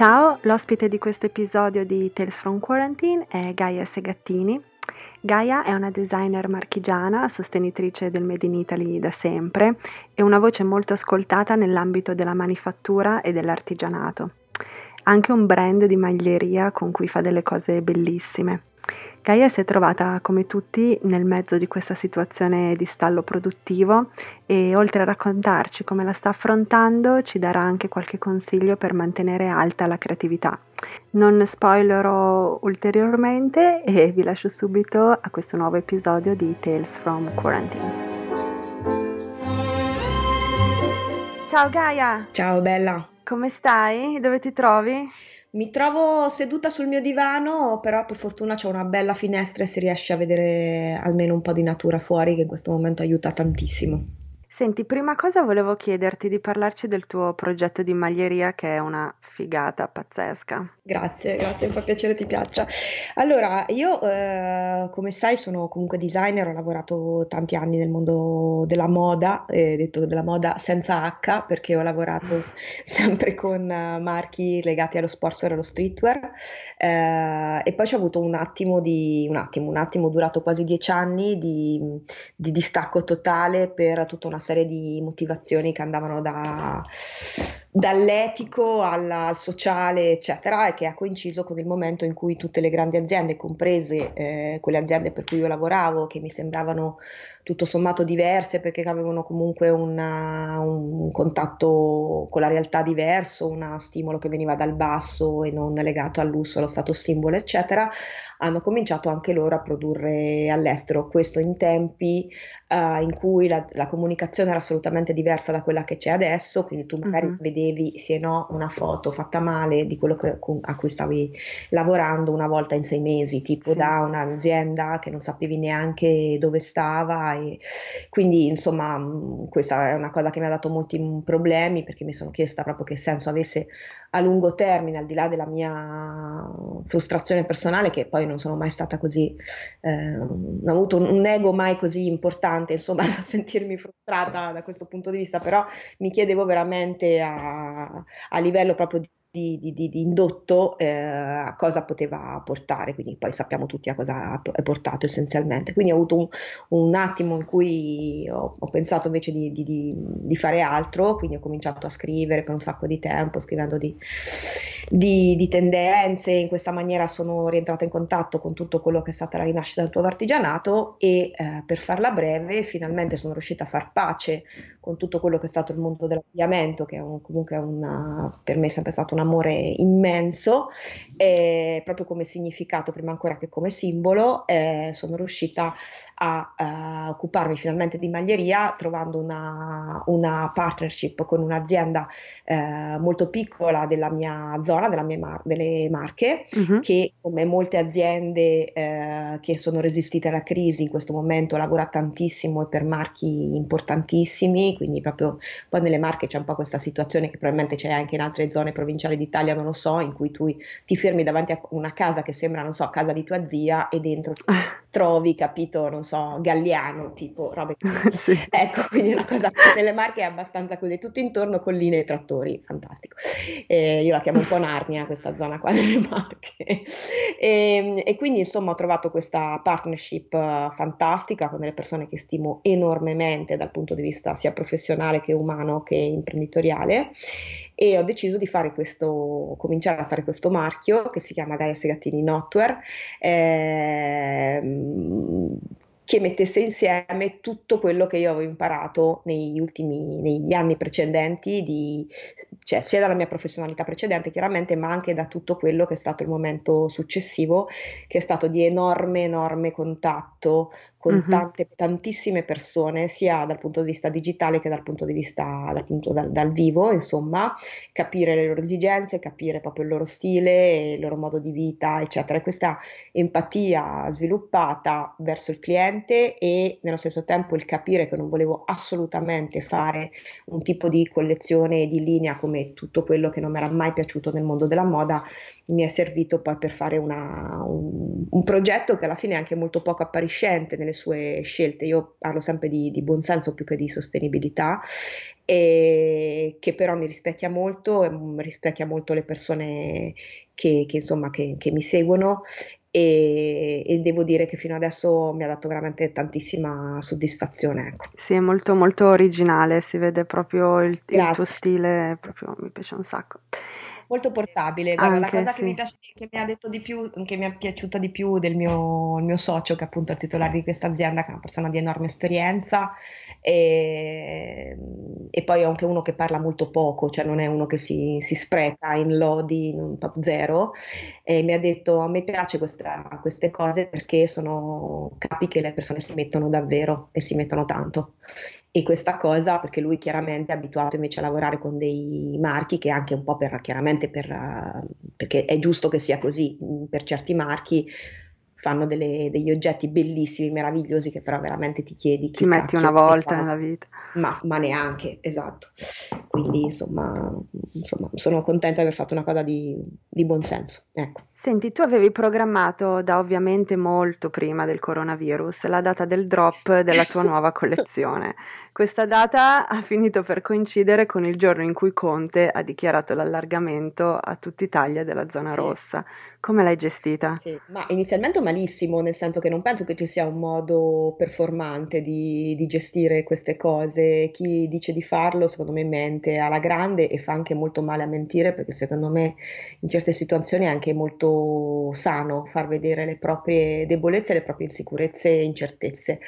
Ciao, l'ospite di questo episodio di Tales from Quarantine è Gaia Segattini. Gaia è una designer marchigiana, sostenitrice del Made in Italy da sempre e una voce molto ascoltata nell'ambito della manifattura e dell'artigianato. Anche un brand di maglieria con cui fa delle cose bellissime. Gaia si è trovata, come tutti, nel mezzo di questa situazione di stallo produttivo e oltre a raccontarci come la sta affrontando, ci darà anche qualche consiglio per mantenere alta la creatività. Non spoilerò ulteriormente e vi lascio subito a questo nuovo episodio di Tales from Quarantine. Ciao Gaia! Ciao bella! Come stai? Dove ti trovi? Mi trovo seduta sul mio divano, però per fortuna c'è una bella finestra e si riesce a vedere almeno un po' di natura fuori, che in questo momento aiuta tantissimo. Senti, prima cosa volevo chiederti di parlarci del tuo progetto di maglieria che è una figata pazzesca. Grazie, grazie, mi fa piacere ti piaccia. Allora, io eh, come sai sono comunque designer, ho lavorato tanti anni nel mondo della moda, eh, detto della moda senza H perché ho lavorato sempre con marchi legati allo sportswear e allo streetwear eh, e poi ho avuto un attimo di, un attimo, un attimo durato quasi dieci anni di, di distacco totale per tutta una serie serie di motivazioni che andavano da, dall'etico alla, al sociale, eccetera, e che ha coinciso con il momento in cui tutte le grandi aziende, comprese eh, quelle aziende per cui io lavoravo, che mi sembravano tutto sommato diverse perché avevano comunque una, un contatto con la realtà diverso, uno stimolo che veniva dal basso e non legato al lusso, allo stato simbolo, eccetera, hanno cominciato anche loro a produrre all'estero. Questo in tempi uh, in cui la, la, comunicazione era assolutamente diversa da quella che c'è adesso, quindi tu magari uh-huh. Vedevi sì e no una foto fatta male di quello che, a cui stavi lavorando una volta in sei mesi, tipo sì. da un'azienda che non sapevi neanche dove stava. E quindi insomma questa è una cosa che mi ha dato molti problemi perché mi sono chiesta proprio che senso avesse a lungo termine, al di là della mia frustrazione personale, che poi non sono mai stata così, eh, non ho avuto un, ego mai così importante, insomma, da sentirmi frustrata da questo punto di vista, però mi chiedevo veramente a, a livello proprio di di, di, di, indotto eh, a cosa poteva portare, quindi poi sappiamo tutti a cosa ha portato essenzialmente. Quindi ho avuto un, un attimo in cui ho, ho pensato invece di, fare altro, quindi ho cominciato a scrivere per un sacco di tempo, scrivendo di, tendenze, in questa maniera sono rientrata in contatto con tutto quello che è stata la rinascita del tuo artigianato e eh, per farla breve finalmente sono riuscita a far pace con tutto quello che è stato il mondo dell'abbigliamento, che è un, comunque una, per me è sempre stato una un amore immenso, eh, proprio come significato, prima ancora che come simbolo, eh, sono riuscita a, a, occuparmi finalmente di maglieria trovando una, una partnership con un'azienda eh, molto piccola della mia zona, della mia mar- delle Marche, uh-huh. che come molte aziende eh, che sono resistite alla crisi in questo momento lavora tantissimo e per marchi importantissimi, quindi proprio poi nelle Marche c'è un po' questa situazione che probabilmente c'è anche in altre zone provinciali d'Italia, non lo so, in cui tu ti fermi davanti a una casa che sembra, non so, casa di tua zia e dentro trovi, capito, non so, Galliano, tipo robe sì. Ecco, quindi una cosa nelle Marche è abbastanza così, tutto intorno colline e trattori, fantastico. Eh, io la chiamo un po' Narnia, questa zona qua delle Marche. E, ehm, e quindi insomma ho trovato questa partnership uh, fantastica con delle persone che stimo enormemente dal punto di vista sia professionale che umano che imprenditoriale e ho deciso di fare questo, cominciare a fare questo marchio che si chiama Gaia Segattini Notwear. Eh, che mettesse insieme tutto quello che io avevo imparato negli ultimi negli anni precedenti, di, cioè sia dalla mia professionalità precedente chiaramente, ma anche da tutto quello che è stato il momento successivo, che è stato di enorme, enorme contatto con uh-huh. tante, tantissime persone, sia dal punto di vista digitale che dal punto di vista dal, punto, dal, dal vivo, insomma, capire le loro esigenze, capire proprio il loro stile, il loro modo di vita, eccetera. E questa empatia sviluppata verso il cliente e nello stesso tempo il capire che non volevo assolutamente fare un tipo di collezione di linea come tutto quello che non mi era mai piaciuto nel mondo della moda, mi è servito poi per fare una, un, un, progetto che alla fine è anche molto poco appariscente nelle sue scelte. Io parlo sempre di, di buonsenso più che di sostenibilità e che però mi rispecchia molto, rispecchia molto le persone che, che, insomma, che, che mi seguono e, e, devo dire che fino adesso mi ha dato veramente tantissima soddisfazione. Ecco. Sì, è molto, molto originale, si vede proprio il, il tuo stile, proprio, mi piace un sacco molto portabile. Guarda, Anche, la cosa che, mi piace, che, mi ha detto di più, che mi è piaciuta di più del mio, mio socio, che appunto è il titolare di questa azienda, che è una persona di enorme esperienza, e, e poi è anche uno che parla molto poco, cioè non è uno che si, si spreca in lodi, in un top zero, e mi ha detto a me piace questa, queste cose perché sono capi che le persone si mettono davvero e si mettono tanto. E questa cosa, perché lui chiaramente è abituato invece a lavorare con dei marchi che anche un po' per, chiaramente per, perché è giusto che sia così, per certi marchi fanno delle, degli oggetti bellissimi, meravigliosi, che però veramente ti chiedi. Ti metti una volta nella vita. Ma, ma, neanche, esatto. Quindi insomma, insomma, sono contenta di aver fatto una cosa di, di buon senso. Ecco. Senti, tu avevi programmato da ovviamente molto prima del coronavirus la data del drop della tua nuova collezione. Questa data ha finito per coincidere con il giorno in cui Conte ha dichiarato l'allargamento a tutta Italia della zona sì. rossa. Come l'hai gestita? Sì, ma inizialmente malissimo, nel senso che non penso che ci sia un modo performante di, di gestire queste cose. Chi dice di farlo, secondo me, mente alla grande e fa anche molto male a mentire, perché secondo me in certe situazioni è anche molto sano far vedere le proprie debolezze, le proprie insicurezze e incertezze.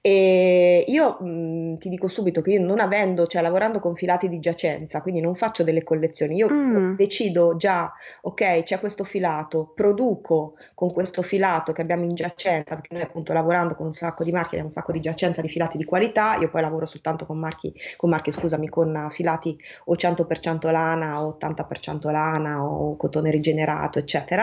E io mh, ti dico subito che io non avendo, cioè lavorando con filati di giacenza, quindi non faccio delle collezioni, io mm. decido già, ok, c'è questo filato, produco con questo filato che abbiamo in giacenza, perché noi appunto lavorando con un sacco di marchi abbiamo un sacco di giacenza di filati di qualità, io poi lavoro soltanto con marchi, con marchi scusami, con filati o 100% lana o 80% lana o cotone rigenerato, eccetera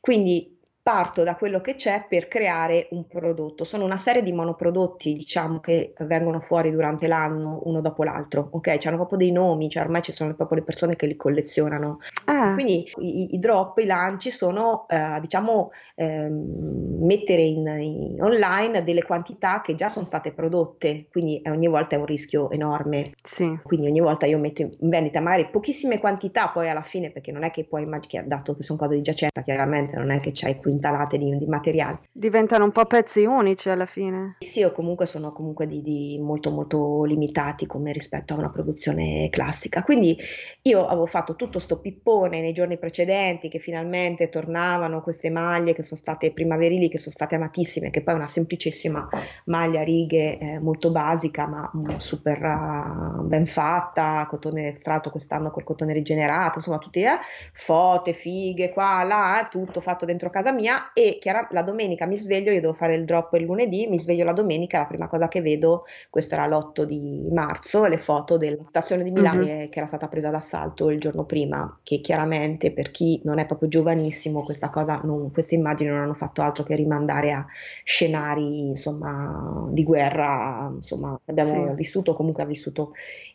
Quindi parto da quello che c'è per creare un prodotto. Sono una serie di monoprodotti, diciamo, che vengono fuori durante l'anno uno dopo l'altro, ok? C'hanno proprio dei nomi, cioè ormai ci sono proprio le persone che li collezionano. Ah. Quindi i, i, drop, i lanci sono, eh, diciamo, eh, mettere in, in, online delle quantità che già sono state prodotte, quindi ogni volta è un rischio enorme. Sì. Quindi ogni volta io metto in vendita magari pochissime quantità, poi alla fine, perché non è che poi immaginare, dato che sono cose di giacenza, chiaramente non è che c'hai qui quintalate di, di materiali. Diventano un po' pezzi unici alla fine. Sì, o comunque sono comunque di, di molto molto limitati come rispetto a una produzione classica. Quindi io avevo fatto tutto sto pippone nei giorni precedenti che finalmente tornavano queste maglie che sono state primaverili, che sono state amatissime, che poi è una semplicissima maglia a righe eh, molto basica ma super uh, ben fatta, cotone, tra l'altro quest'anno col cotone rigenerato, insomma tutte eh, fote, fighe, qua, là, tutto fatto dentro casa mia mia e chiara, la domenica mi sveglio, io devo fare il drop il lunedì, mi sveglio la domenica, la prima cosa che vedo, questo era l'8 di marzo, le foto della stazione di Milano mm-hmm. che era stata presa d'assalto il giorno prima, che chiaramente per chi non è proprio giovanissimo questa cosa, non, queste immagini non hanno fatto altro che rimandare a scenari insomma di guerra, insomma abbiamo sì. vissuto, comunque ha vissuto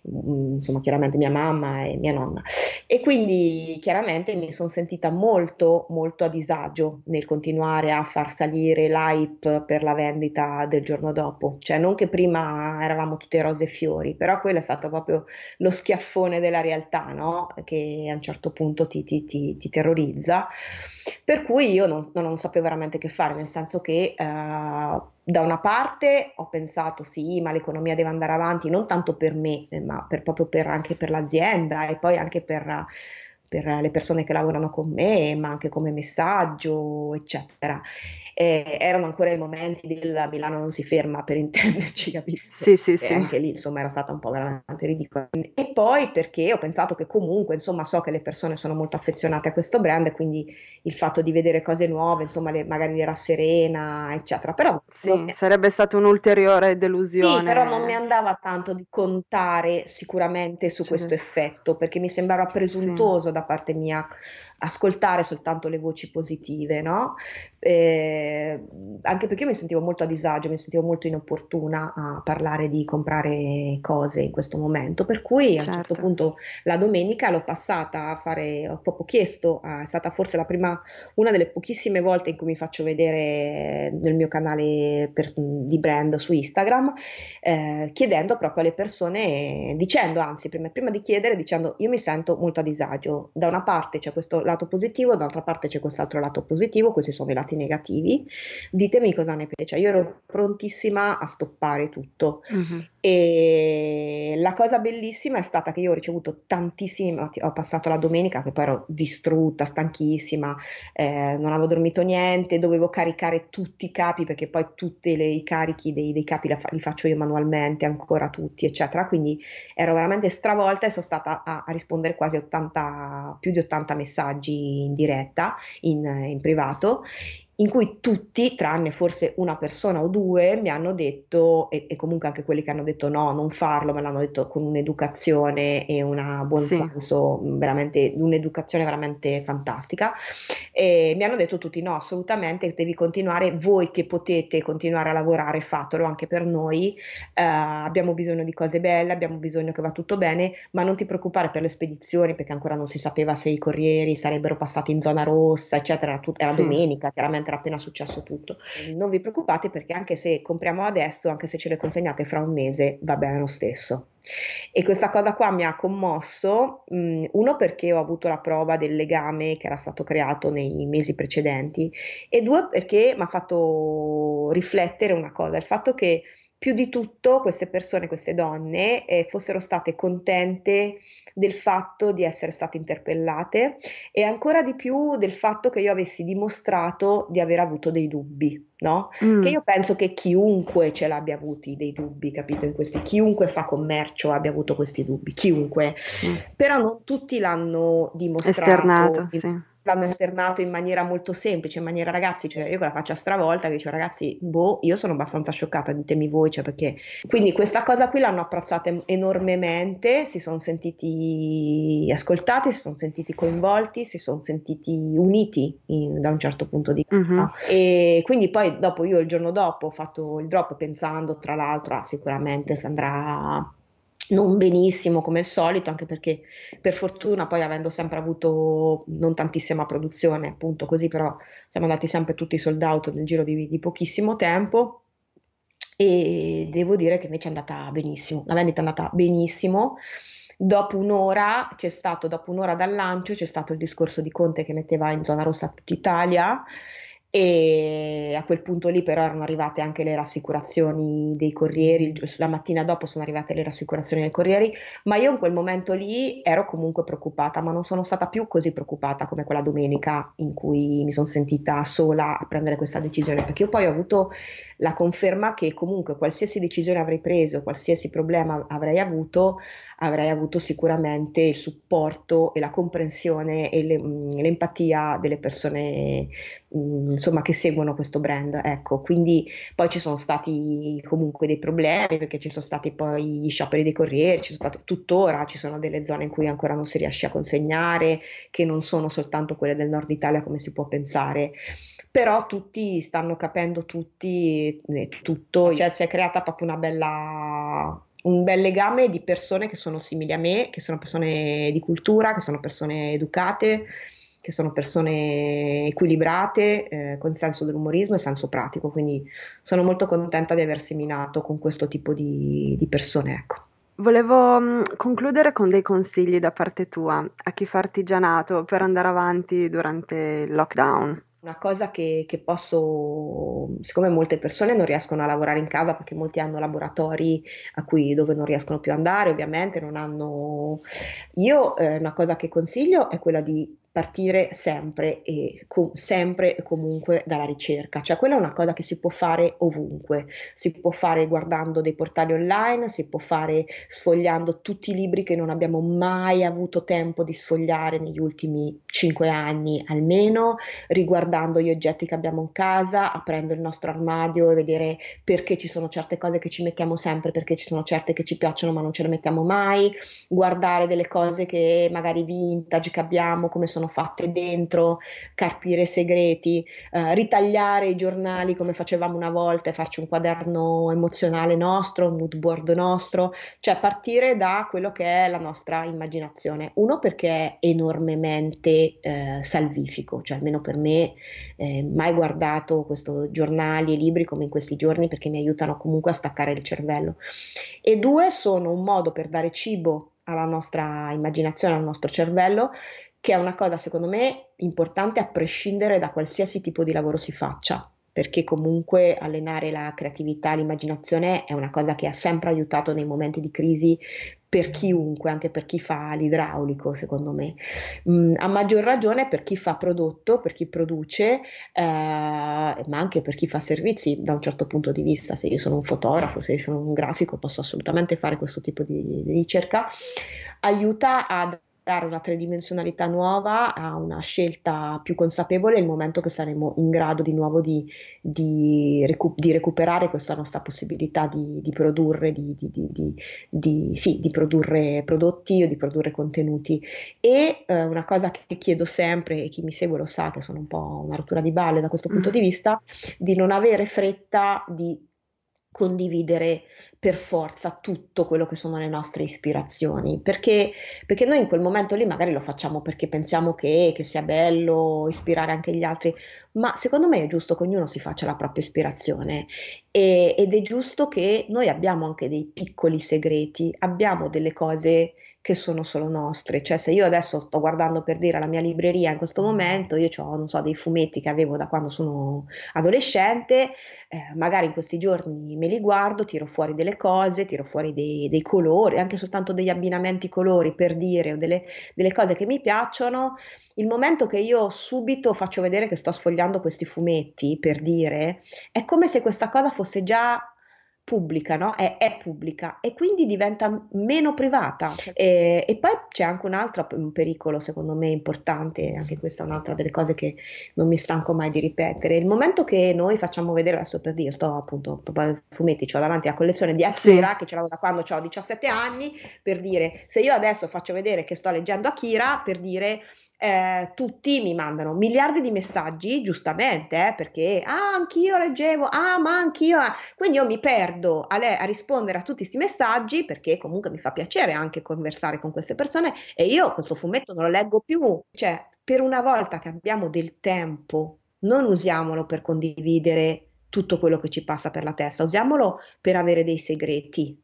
mm, insomma chiaramente mia mamma e mia nonna e quindi chiaramente mi sono sentita molto molto a disagio nel continuare a far salire l'hype per la vendita del giorno dopo. Cioè non che prima eravamo tutte rose e fiori, però quello è stato proprio lo schiaffone della realtà, no? Che a un certo punto ti, ti, ti, ti terrorizza. Per cui io non, non, sapevo veramente che fare, nel senso che eh, da una parte ho pensato sì, ma l'economia deve andare avanti, non tanto per me, ma per, proprio per, anche per l'azienda e poi anche per per le persone che lavorano con me, ma anche come messaggio, eccetera. Eh, erano ancora i momenti del Milano non si ferma per intenderci, capito? Sì, sì, e sì. Anche lì, insomma, era stata un po' veramente ridicola. E poi perché ho pensato che comunque, insomma, so che le persone sono molto affezionate a questo brand, quindi il fatto di vedere cose nuove, insomma, le, magari l'era serena, eccetera. Però sì, non... sarebbe stata un'ulteriore delusione. Sì, però non mi andava tanto di contare sicuramente su cioè. questo effetto, perché mi sembrava presuntuoso sì. da parte mia ascoltare soltanto le voci positive, no? Eh, anche perché io mi sentivo molto a disagio, mi sentivo molto inopportuna a parlare di comprare cose in questo momento, per cui a un certo certo. punto la domenica l'ho passata a fare, ho proprio chiesto, è stata forse la prima, una delle pochissime volte in cui mi faccio vedere nel mio canale per, di brand su Instagram, eh, chiedendo proprio alle persone, dicendo anzi, prima, prima di chiedere, dicendo io mi sento molto a disagio, da una parte c'è questo lato positivo, dall'altra parte c'è quest'altro lato positivo, questi sono i lati negativi, ditemi cosa ne pensate, cioè io ero prontissima a stoppare tutto. Mm-hmm. e la cosa bellissima è stata che io ho ricevuto tantissimi, ho passato la domenica che poi ero distrutta, stanchissima, eh, non avevo dormito niente, dovevo caricare tutti i capi perché poi tutti i carichi dei, dei capi li faccio io manualmente ancora tutti, eccetera, quindi ero veramente stravolta e sono stata a, a rispondere quasi 80, più di 80 messaggi in diretta, in, in privato in cui tutti, tranne forse una persona o due, mi hanno detto, e, e, comunque anche quelli che hanno detto no, non farlo, me l'hanno detto con un'educazione e una buon sì. senso, veramente, un'educazione veramente fantastica, e mi hanno detto tutti no, assolutamente, devi continuare, voi che potete continuare a lavorare, fatelo anche per noi, eh, abbiamo bisogno di cose belle, abbiamo bisogno che va tutto bene, ma non ti preoccupare per le spedizioni, perché ancora non si sapeva se i corrieri sarebbero passati in zona rossa, eccetera, era, tut- era sì. domenica, chiaramente era appena successo tutto. Non vi preoccupate perché anche se compriamo adesso, anche se ce le consegnate fra un mese, va bene lo stesso. E questa cosa qua mi ha commosso, mh, uno perché ho avuto la prova del legame che era stato creato nei mesi precedenti e due perché mi ha fatto riflettere una cosa, il fatto che più di tutto queste persone, queste donne, eh, fossero state contente del fatto di essere state interpellate e ancora di più del fatto che io avessi dimostrato di aver avuto dei dubbi, no? Mm. Che io penso che chiunque ce l'abbia avuti dei dubbi, capito? In questi, chiunque fa commercio abbia avuto questi dubbi, chiunque. Sì. Però non tutti l'hanno dimostrato. Esternato, in, sì l'hanno esternato in maniera molto semplice, in maniera ragazzi, cioè io con la faccia stravolta che dicevo ragazzi, boh, io sono abbastanza scioccata, ditemi voi, cioè perché... Quindi questa cosa qui l'hanno apprezzata enormemente, si sono sentiti ascoltati, si sono sentiti coinvolti, si sono sentiti uniti in, da un certo punto di vista. Uh-huh. E quindi poi dopo io il giorno dopo ho fatto il drop pensando tra l'altro ah, sicuramente si andrà non benissimo come al solito, anche perché per fortuna poi avendo sempre avuto non tantissima produzione, appunto così, però siamo andati sempre tutti sold out nel giro di, di pochissimo tempo e devo dire che invece è andata benissimo, la vendita è andata benissimo. Dopo un'ora c'è stato, dopo un'ora dal lancio, c'è stato il discorso di Conte che metteva in zona rossa tutta Italia e a quel punto lì però erano arrivate anche le rassicurazioni dei corrieri, la mattina dopo sono arrivate le rassicurazioni dei corrieri, ma io in quel momento lì ero comunque preoccupata, ma non sono stata più così preoccupata come quella domenica in cui mi sono sentita sola a prendere questa decisione, perché io poi ho avuto la conferma che comunque qualsiasi decisione avrei preso, qualsiasi problema avrei avuto, avrei avuto sicuramente il supporto e la comprensione e le, mm, l'empatia delle persone mm, insomma che seguono questo brand. Ecco, quindi poi ci sono stati comunque dei problemi perché ci sono stati poi gli scioperi dei corrieri, ci sono stati tuttora, ci sono delle zone in cui ancora non si riesce a consegnare, che non sono soltanto quelle del nord Italia come si può pensare. Però tutti stanno capendo tutti eh, tutto, cioè si è creata proprio una bella un bel legame di persone che sono simili a me, che sono persone di cultura, che sono persone educate, che sono persone equilibrate, eh, con senso dell'umorismo e senso pratico, quindi sono molto contenta di aver seminato con questo tipo di, di persone. Ecco. Volevo mh, mm, concludere con dei consigli da parte tua a chi fa artigianato per andare avanti durante il lockdown. Una cosa che, che, posso, siccome molte persone non riescono a lavorare in casa perché molti hanno laboratori a cui, dove non riescono più ad andare, ovviamente non hanno... Io eh, una cosa che consiglio è quella di partire sempre e, com- sempre e comunque dalla ricerca, cioè quella è una cosa che si può fare ovunque, si può fare guardando dei portali online, si può fare sfogliando tutti i libri che non abbiamo mai avuto tempo di sfogliare negli ultimi cinque anni almeno, riguardando gli oggetti che abbiamo in casa, aprendo il nostro armadio e vedere perché ci sono certe cose che ci mettiamo sempre, perché ci sono certe che ci piacciono ma non ce le mettiamo mai, guardare delle cose che magari vintage che abbiamo, come sono fatte dentro, carpire segreti, eh, ritagliare i giornali come facevamo una volta e farci un quaderno emozionale nostro, un mood board nostro, cioè partire da quello che è la nostra immaginazione. Uno perché è enormemente eh, salvifico, cioè almeno per me eh, mai guardato questo giornali e libri come in questi giorni perché mi aiutano comunque a staccare il cervello. E due sono un modo per dare cibo alla nostra immaginazione, al nostro cervello, che è una cosa secondo me importante a prescindere da qualsiasi tipo di lavoro si faccia perché comunque allenare la creatività, l'immaginazione è una cosa che ha sempre aiutato nei momenti di crisi per chiunque, anche per chi fa l'idraulico, secondo me. Mm, a maggior ragione per chi fa prodotto, per chi produce, eh, ma anche per chi fa servizi da un certo punto di vista. Se io sono un fotografo, se io sono un grafico, posso assolutamente fare questo tipo di, di ricerca. Aiuta a dare una tridimensionalità nuova a una scelta più consapevole nel momento che saremo in grado di nuovo di, di, recu- di recuperare questa nostra possibilità di, di produrre, sì, di, produrre prodotti o di produrre contenuti. E eh, una cosa che chiedo sempre, e chi mi segue lo sa che sono un po' una rottura di balle da questo punto di vista, di non avere fretta di condividere per forza tutto quello che sono le nostre ispirazioni, perché, perché noi in quel momento lì magari lo facciamo perché pensiamo che, che, sia bello ispirare anche gli altri, ma secondo me è giusto che ognuno si faccia la propria ispirazione. E, ed è giusto che noi abbiamo anche dei piccoli segreti, abbiamo delle cose che sono solo nostre. Cioè, se io adesso sto guardando per dire la mia libreria in questo momento, io ho, non so, dei fumetti che avevo da quando sono adolescente, eh, magari in questi giorni me li guardo, tiro fuori delle cose, tiro fuori dei, dei colori, anche soltanto degli abbinamenti colori per dire, o delle, delle cose che mi piacciono. Il momento che io subito faccio vedere che sto sfogliando questi fumetti per dire, è come se questa cosa fosse già pubblica, no? È, è, pubblica e quindi diventa meno privata. E, e, poi c'è anche un altro un pericolo, secondo me, importante, anche questa è un'altra delle cose che non mi stanco mai di ripetere. Il momento che noi facciamo vedere, adesso per dire, sto appunto, proprio fumetti, ho davanti la collezione di Akira, sì. che ce l'avevo da quando ho 17 anni, per dire, se io adesso faccio vedere che sto leggendo Akira, per dire eh, tutti mi mandano miliardi di messaggi, giustamente, eh, perché ah, anch'io leggevo, ah, ma anch'io. Ah. Quindi io mi perdo a, le- a rispondere a tutti questi messaggi perché comunque mi fa piacere anche conversare con queste persone e io questo fumetto non lo leggo più. Cioè, per una volta che abbiamo del tempo, non usiamolo per condividere tutto quello che ci passa per la testa, usiamolo per avere dei segreti,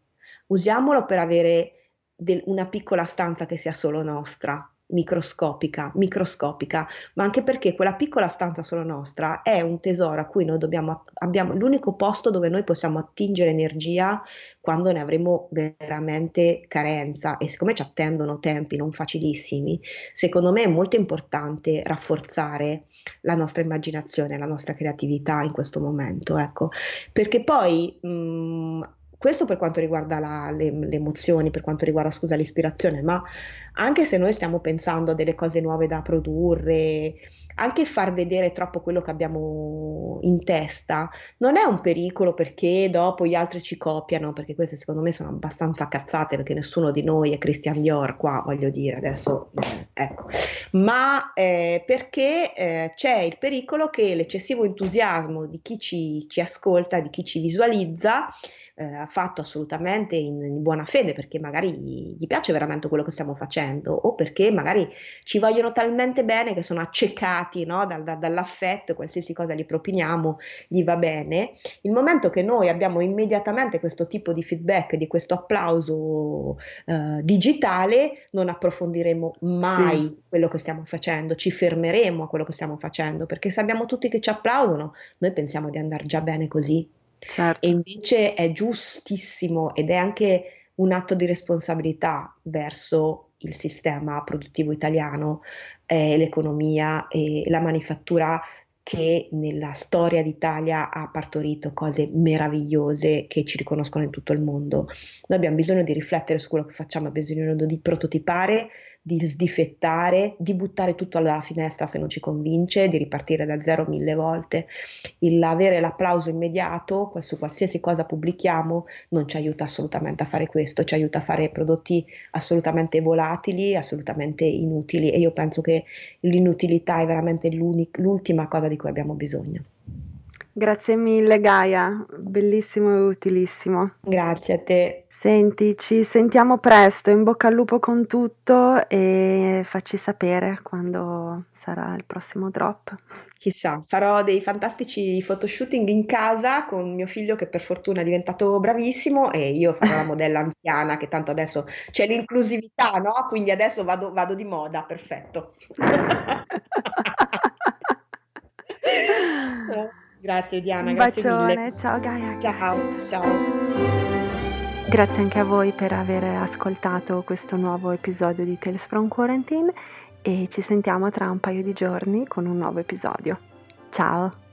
usiamolo per avere del- una piccola stanza che sia solo nostra microscopica, microscopica, ma anche perché quella piccola stanza solo nostra è un tesoro a cui noi dobbiamo, abbiamo l'unico posto dove noi possiamo attingere energia quando ne avremo veramente carenza e siccome ci attendono tempi non facilissimi, secondo me è molto importante rafforzare la nostra immaginazione, la nostra creatività in questo momento, ecco, perché poi mh, mm, questo per quanto riguarda la, le, le, emozioni, per quanto riguarda scusa, l'ispirazione, ma anche se noi stiamo pensando a delle cose nuove da produrre, anche far vedere troppo quello che abbiamo in testa non è un pericolo perché dopo gli altri ci copiano, perché queste secondo me sono abbastanza cazzate perché nessuno di noi è Christian Dior qua, voglio dire, adesso eh, ecco, ma eh, perché eh, c'è il pericolo che l'eccessivo entusiasmo di chi ci, ci ascolta, di chi ci visualizza, eh, fatto assolutamente in, in, buona fede perché magari gli, gli, piace veramente quello che stiamo facendo o perché magari ci vogliono talmente bene che sono accecati no, dal, da, dall'affetto e qualsiasi cosa gli propiniamo gli va bene. Il momento che noi abbiamo immediatamente questo tipo di feedback, di questo applauso eh, digitale, non approfondiremo mai sì. quello che stiamo facendo, ci fermeremo a quello che stiamo facendo perché se abbiamo tutti che ci applaudono, noi pensiamo di andare già bene così. Certo. E invece è giustissimo ed è anche un atto di responsabilità verso il sistema produttivo italiano, eh, l'economia e la manifattura che nella storia d'Italia ha partorito cose meravigliose che ci riconoscono in tutto il mondo. Noi abbiamo bisogno di riflettere su quello che facciamo, abbiamo bisogno di prototipare, di sdifettare, di buttare tutto alla finestra se non ci convince, di ripartire da zero mille volte. Il avere l'applauso immediato su qualsiasi cosa pubblichiamo non ci aiuta assolutamente a fare questo, ci aiuta a fare prodotti assolutamente volatili, assolutamente inutili e io penso che l'inutilità è veramente l'ultima cosa di cui abbiamo bisogno. Grazie mille Gaia, bellissimo e utilissimo. Grazie a te. Senti, ci sentiamo presto, in bocca al lupo con tutto e facci sapere quando sarà il prossimo drop. Chissà, farò dei fantastici photoshooting in casa con mio figlio che per fortuna è diventato bravissimo e io farò la modella anziana che tanto adesso c'è l'inclusività, no? Quindi adesso vado, vado di moda, perfetto. grazie Diana, Un grazie bacione, mille. ciao Gaia. Ciao, ciao. Grazie anche a voi per aver ascoltato questo nuovo episodio di Tales from Quarantine e ci sentiamo tra un paio di giorni con un nuovo episodio. Ciao!